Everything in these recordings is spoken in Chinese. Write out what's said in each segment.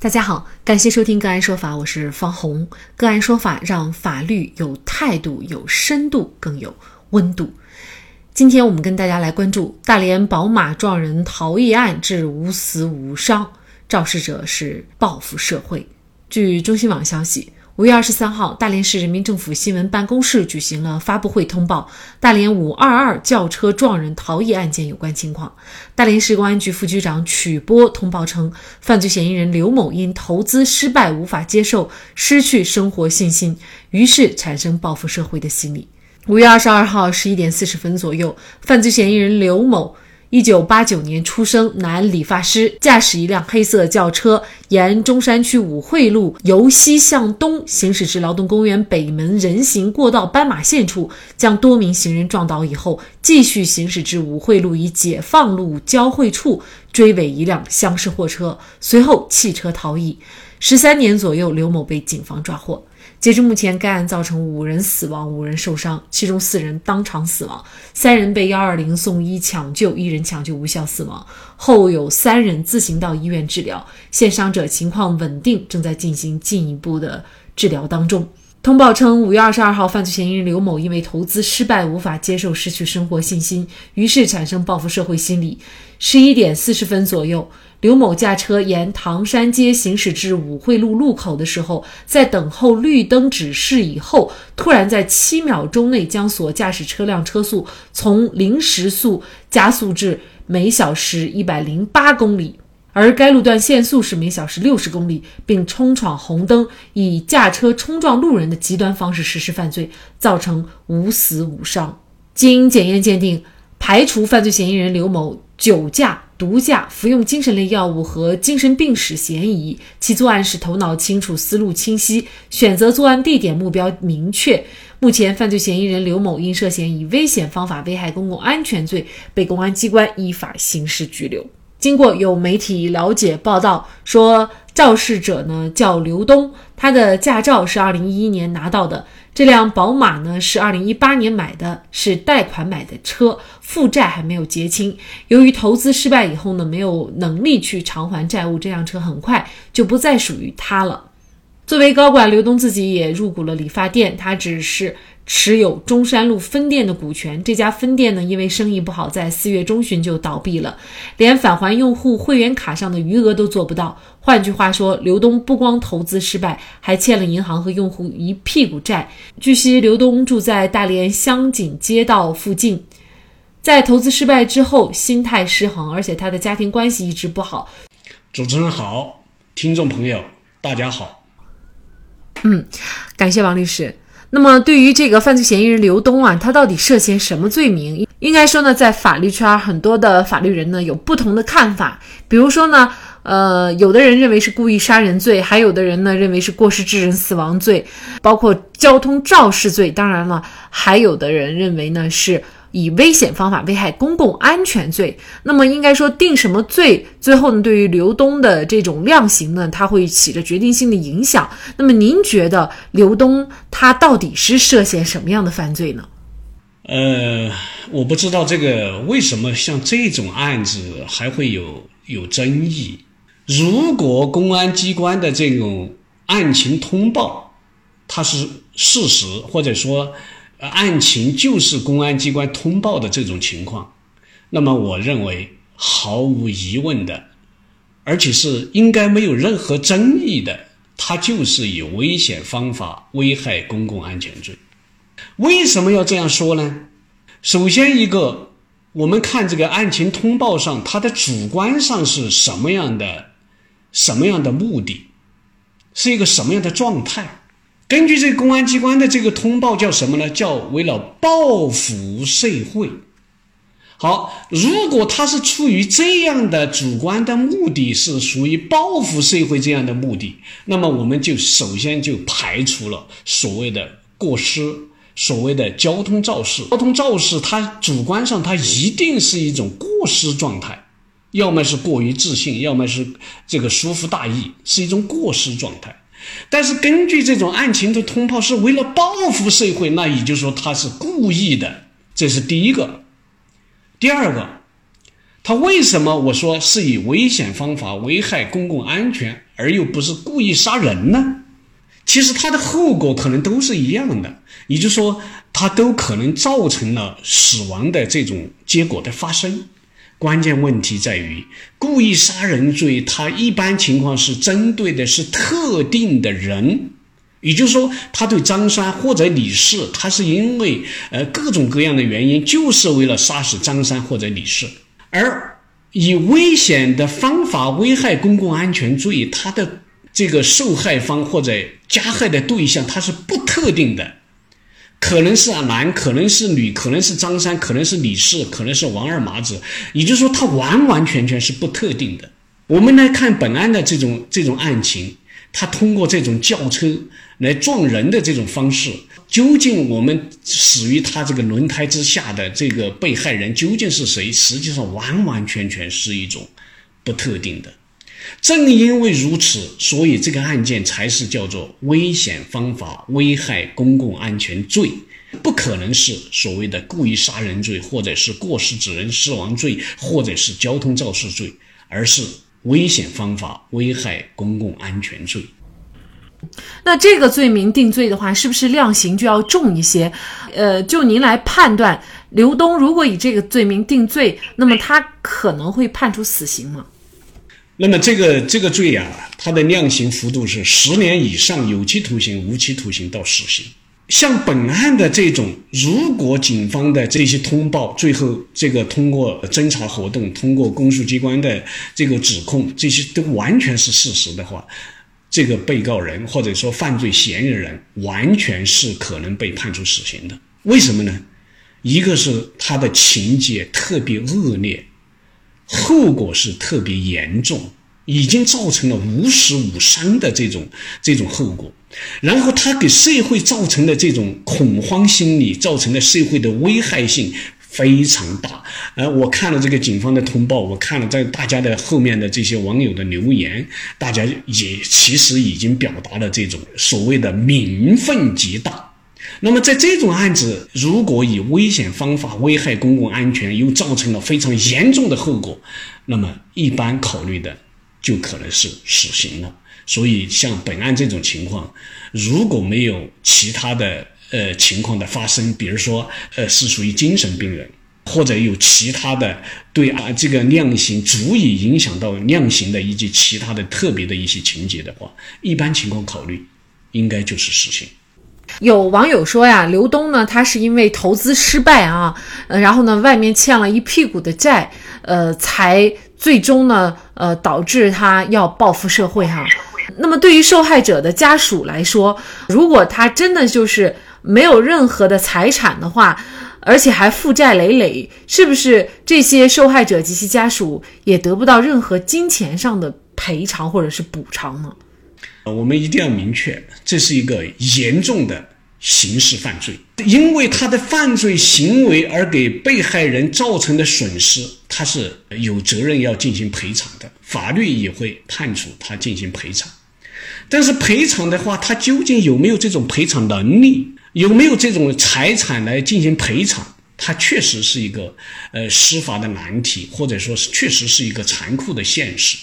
大家好，感谢收听个案说法，我是方红。个案说法让法律有态度、有深度、更有温度。今天我们跟大家来关注大连宝马撞人逃逸案致无死无伤，肇事者是报复社会。据中新网消息。五月二十三号，大连市人民政府新闻办公室举行了发布会，通报大连五二二轿车撞人逃逸案件有关情况。大连市公安局副局长曲波通报称，犯罪嫌疑人刘某因投资失败无法接受，失去生活信心，于是产生报复社会的心理。五月二十二号十一点四十分左右，犯罪嫌疑人刘某。一九八九年出生，男，理发师，驾驶一辆黑色轿车，沿中山区五惠路由西向东行驶至劳动公园北门人行过道斑马线处，将多名行人撞倒以后，继续行驶至五惠路与解放路交汇处，追尾一辆厢式货车，随后弃车逃逸。十三年左右，刘某被警方抓获。截至目前，该案造成五人死亡、五人受伤，其中四人当场死亡，三人被幺二零送医抢救，一人抢救无效死亡，后有三人自行到医院治疗，现伤者情况稳定，正在进行进一步的治疗当中。通报称，五月二十二号，犯罪嫌疑人刘某因为投资失败，无法接受，失去生活信心，于是产生报复社会心理。十一点四十分左右，刘某驾车沿唐山街行驶至五惠路路口的时候，在等候绿灯指示以后，突然在七秒钟内将所驾驶车辆车速从零时速加速至每小时一百零八公里。而该路段限速是每小时六十公里，并冲闯红灯，以驾车冲撞路人的极端方式实施犯罪，造成无死无伤。经检验鉴定，排除犯罪嫌疑人刘某酒驾、毒驾、服用精神类药物和精神病史嫌疑。其作案时头脑清楚、思路清晰，选择作案地点目标明确。目前，犯罪嫌疑人刘某因涉嫌以危险方法危害公共安全罪，被公安机关依法刑事拘留。经过有媒体了解报道说，肇事者呢叫刘东，他的驾照是二零一一年拿到的，这辆宝马呢是二零一八年买的，是贷款买的车，负债还没有结清。由于投资失败以后呢，没有能力去偿还债务，这辆车很快就不再属于他了。作为高管，刘东自己也入股了理发店，他只是。持有中山路分店的股权，这家分店呢，因为生意不好，在四月中旬就倒闭了，连返还用户会员卡上的余额都做不到。换句话说，刘东不光投资失败，还欠了银行和用户一屁股债。据悉，刘东住在大连香景街道附近，在投资失败之后，心态失衡，而且他的家庭关系一直不好。主持人好，听众朋友大家好。嗯，感谢王律师。那么，对于这个犯罪嫌疑人刘东啊，他到底涉嫌什么罪名？应该说呢，在法律圈，很多的法律人呢有不同的看法。比如说呢，呃，有的人认为是故意杀人罪，还有的人呢认为是过失致人死亡罪，包括交通肇事罪。当然了，还有的人认为呢是。以危险方法危害公共安全罪，那么应该说定什么罪，最后呢，对于刘东的这种量刑呢，它会起着决定性的影响。那么您觉得刘东他到底是涉嫌什么样的犯罪呢？呃，我不知道这个为什么像这种案子还会有有争议。如果公安机关的这种案情通报，它是事实，或者说。案情就是公安机关通报的这种情况，那么我认为毫无疑问的，而且是应该没有任何争议的，他就是以危险方法危害公共安全罪。为什么要这样说呢？首先一个，我们看这个案情通报上，它的主观上是什么样的，什么样的目的，是一个什么样的状态。根据这公安机关的这个通报，叫什么呢？叫为了报复社会。好，如果他是出于这样的主观的目的，是属于报复社会这样的目的，那么我们就首先就排除了所谓的过失，所谓的交通肇事。交通肇事，它主观上它一定是一种过失状态，要么是过于自信，要么是这个疏忽大意，是一种过失状态。但是根据这种案情的通报，是为了报复社会，那也就是说他是故意的，这是第一个。第二个，他为什么我说是以危险方法危害公共安全而又不是故意杀人呢？其实它的后果可能都是一样的，也就是说，它都可能造成了死亡的这种结果的发生。关键问题在于，故意杀人罪，它一般情况是针对的是特定的人。也就是说，他对张三或者李四，他是因为呃各种各样的原因，就是为了杀死张三或者李四，而以危险的方法危害公共安全罪，他的这个受害方或者加害的对象，他是不特定的，可能是男，可能是女，可能是张三，可能是李四，可能是王二麻子，也就是说，他完完全全是不特定的。我们来看本案的这种这种案情。他通过这种轿车来撞人的这种方式，究竟我们死于他这个轮胎之下的这个被害人究竟是谁？实际上完完全全是一种不特定的。正因为如此，所以这个案件才是叫做危险方法危害公共安全罪，不可能是所谓的故意杀人罪，或者是过失致人死亡罪，或者是交通肇事罪，而是。危险方法危害公共安全罪，那这个罪名定罪的话，是不是量刑就要重一些？呃，就您来判断，刘东如果以这个罪名定罪，那么他可能会判处死刑吗？那么这个这个罪啊，它的量刑幅度是十年以上有期徒刑、无期徒刑到死刑。像本案的这种，如果警方的这些通报最后这个通过侦查活动，通过公诉机关的这个指控，这些都完全是事实的话，这个被告人或者说犯罪嫌疑人完全是可能被判处死刑的。为什么呢？一个是他的情节特别恶劣，后果是特别严重。已经造成了无死无伤的这种这种后果，然后他给社会造成的这种恐慌心理，造成的社会的危害性非常大。呃，我看了这个警方的通报，我看了在大家的后面的这些网友的留言，大家也其实已经表达了这种所谓的民愤极大。那么在这种案子，如果以危险方法危害公共安全，又造成了非常严重的后果，那么一般考虑的。就可能是死刑了。所以，像本案这种情况，如果没有其他的呃情况的发生，比如说呃是属于精神病人，或者有其他的对啊这个量刑足以影响到量刑的以及其他的特别的一些情节的话，一般情况考虑，应该就是死刑。有网友说呀，刘东呢，他是因为投资失败啊，呃，然后呢，外面欠了一屁股的债，呃，才最终呢，呃，导致他要报复社会哈。那么对于受害者的家属来说，如果他真的就是没有任何的财产的话，而且还负债累累，是不是这些受害者及其家属也得不到任何金钱上的赔偿或者是补偿呢？我们一定要明确，这是一个严重的刑事犯罪，因为他的犯罪行为而给被害人造成的损失，他是有责任要进行赔偿的，法律也会判处他进行赔偿。但是赔偿的话，他究竟有没有这种赔偿能力，有没有这种财产来进行赔偿，他确实是一个呃司法的难题，或者说是确实是一个残酷的现实。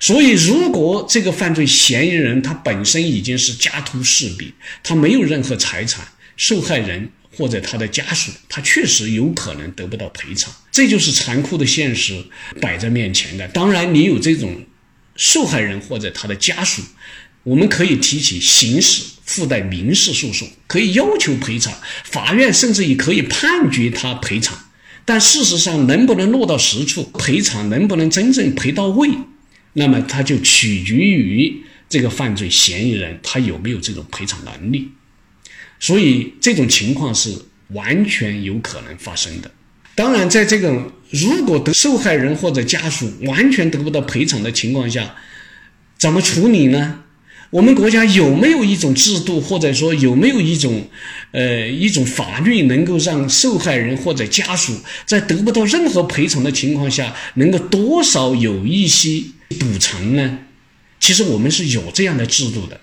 所以，如果这个犯罪嫌疑人他本身已经是家徒四壁，他没有任何财产，受害人或者他的家属，他确实有可能得不到赔偿。这就是残酷的现实摆在面前的。当然，你有这种受害人或者他的家属，我们可以提起刑事附带民事诉讼，可以要求赔偿，法院甚至也可以判决他赔偿。但事实上，能不能落到实处，赔偿能不能真正赔到位？那么，他就取决于这个犯罪嫌疑人他有没有这种赔偿能力，所以这种情况是完全有可能发生的。当然，在这个如果得受害人或者家属完全得不到赔偿的情况下，怎么处理呢？我们国家有没有一种制度，或者说有没有一种，呃，一种法律能够让受害人或者家属在得不到任何赔偿的情况下，能够多少有一些补偿呢？其实我们是有这样的制度的，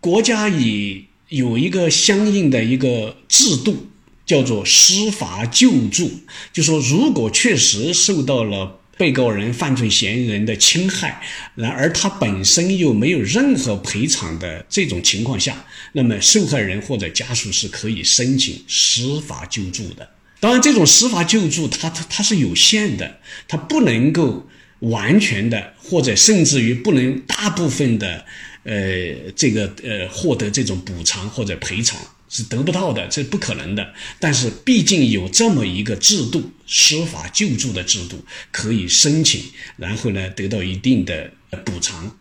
国家也有一个相应的一个制度，叫做司法救助。就说如果确实受到了被告人、犯罪嫌疑人的侵害，然而他本身又没有任何赔偿的这种情况下，那么受害人或者家属是可以申请司法救助的。当然，这种司法救助它它它是有限的，它不能够完全的，或者甚至于不能大部分的，呃，这个呃获得这种补偿或者赔偿。是得不到的，这不可能的。但是毕竟有这么一个制度，司法救助的制度，可以申请，然后呢得到一定的补偿。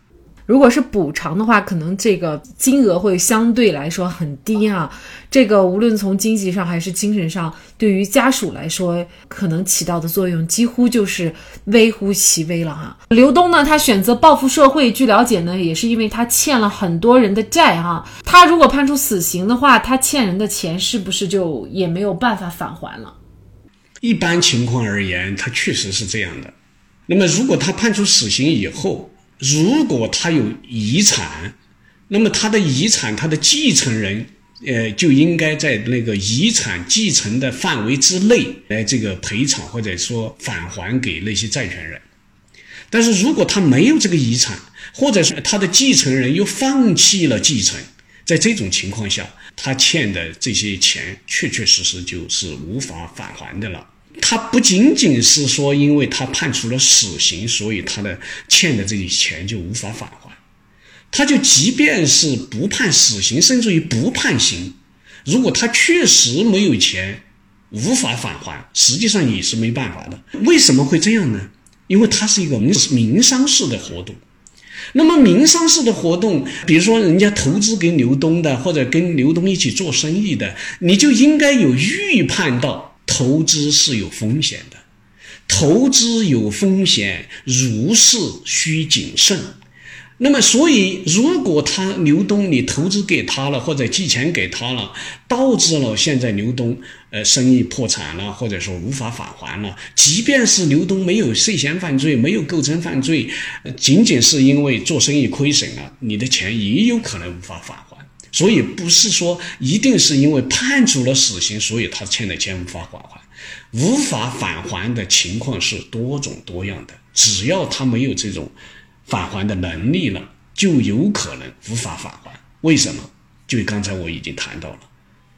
如果是补偿的话，可能这个金额会相对来说很低啊。这个无论从经济上还是精神上，对于家属来说，可能起到的作用几乎就是微乎其微了哈。刘东呢，他选择报复社会，据了解呢，也是因为他欠了很多人的债哈。他如果判处死刑的话，他欠人的钱是不是就也没有办法返还了？一般情况而言，他确实是这样的。那么，如果他判处死刑以后，如果他有遗产，那么他的遗产，他的继承人，呃，就应该在那个遗产继承的范围之内来这个赔偿或者说返还给那些债权人。但是如果他没有这个遗产，或者是他的继承人又放弃了继承，在这种情况下，他欠的这些钱确确实实就是无法返还的了。他不仅仅是说，因为他判处了死刑，所以他的欠的这些钱就无法返还。他就即便是不判死刑，甚至于不判刑，如果他确实没有钱，无法返还，实际上也是没办法的。为什么会这样呢？因为它是一个民民商事的活动。那么民商事的活动，比如说人家投资给刘东的，或者跟刘东一起做生意的，你就应该有预判到。投资是有风险的，投资有风险，入市需谨慎。那么，所以如果他刘东你投资给他了，或者寄钱给他了，导致了现在刘东呃生意破产了，或者说无法返还了，即便是刘东没有涉嫌犯罪，没有构成犯罪，仅仅是因为做生意亏损了，你的钱也有可能无法返还。所以不是说一定是因为判处了死刑，所以他欠的钱无法返还，无法返还的情况是多种多样的。只要他没有这种返还的能力了，就有可能无法返还。为什么？就刚才我已经谈到了，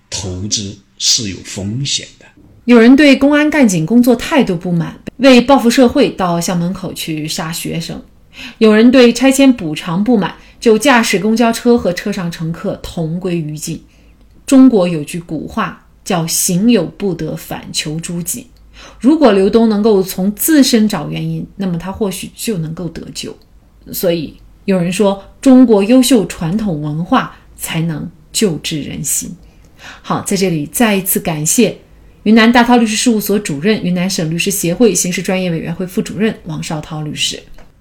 投资是有风险的。有人对公安干警工作态度不满，为报复社会到校门口去杀学生；有人对拆迁补偿不满。就驾驶公交车和车上乘客同归于尽。中国有句古话叫“行有不得，反求诸己”。如果刘东能够从自身找原因，那么他或许就能够得救。所以有人说，中国优秀传统文化才能救治人心。好，在这里再一次感谢云南大韬律师事务所主任、云南省律师协会刑事专业委员会副主任王绍涛律师。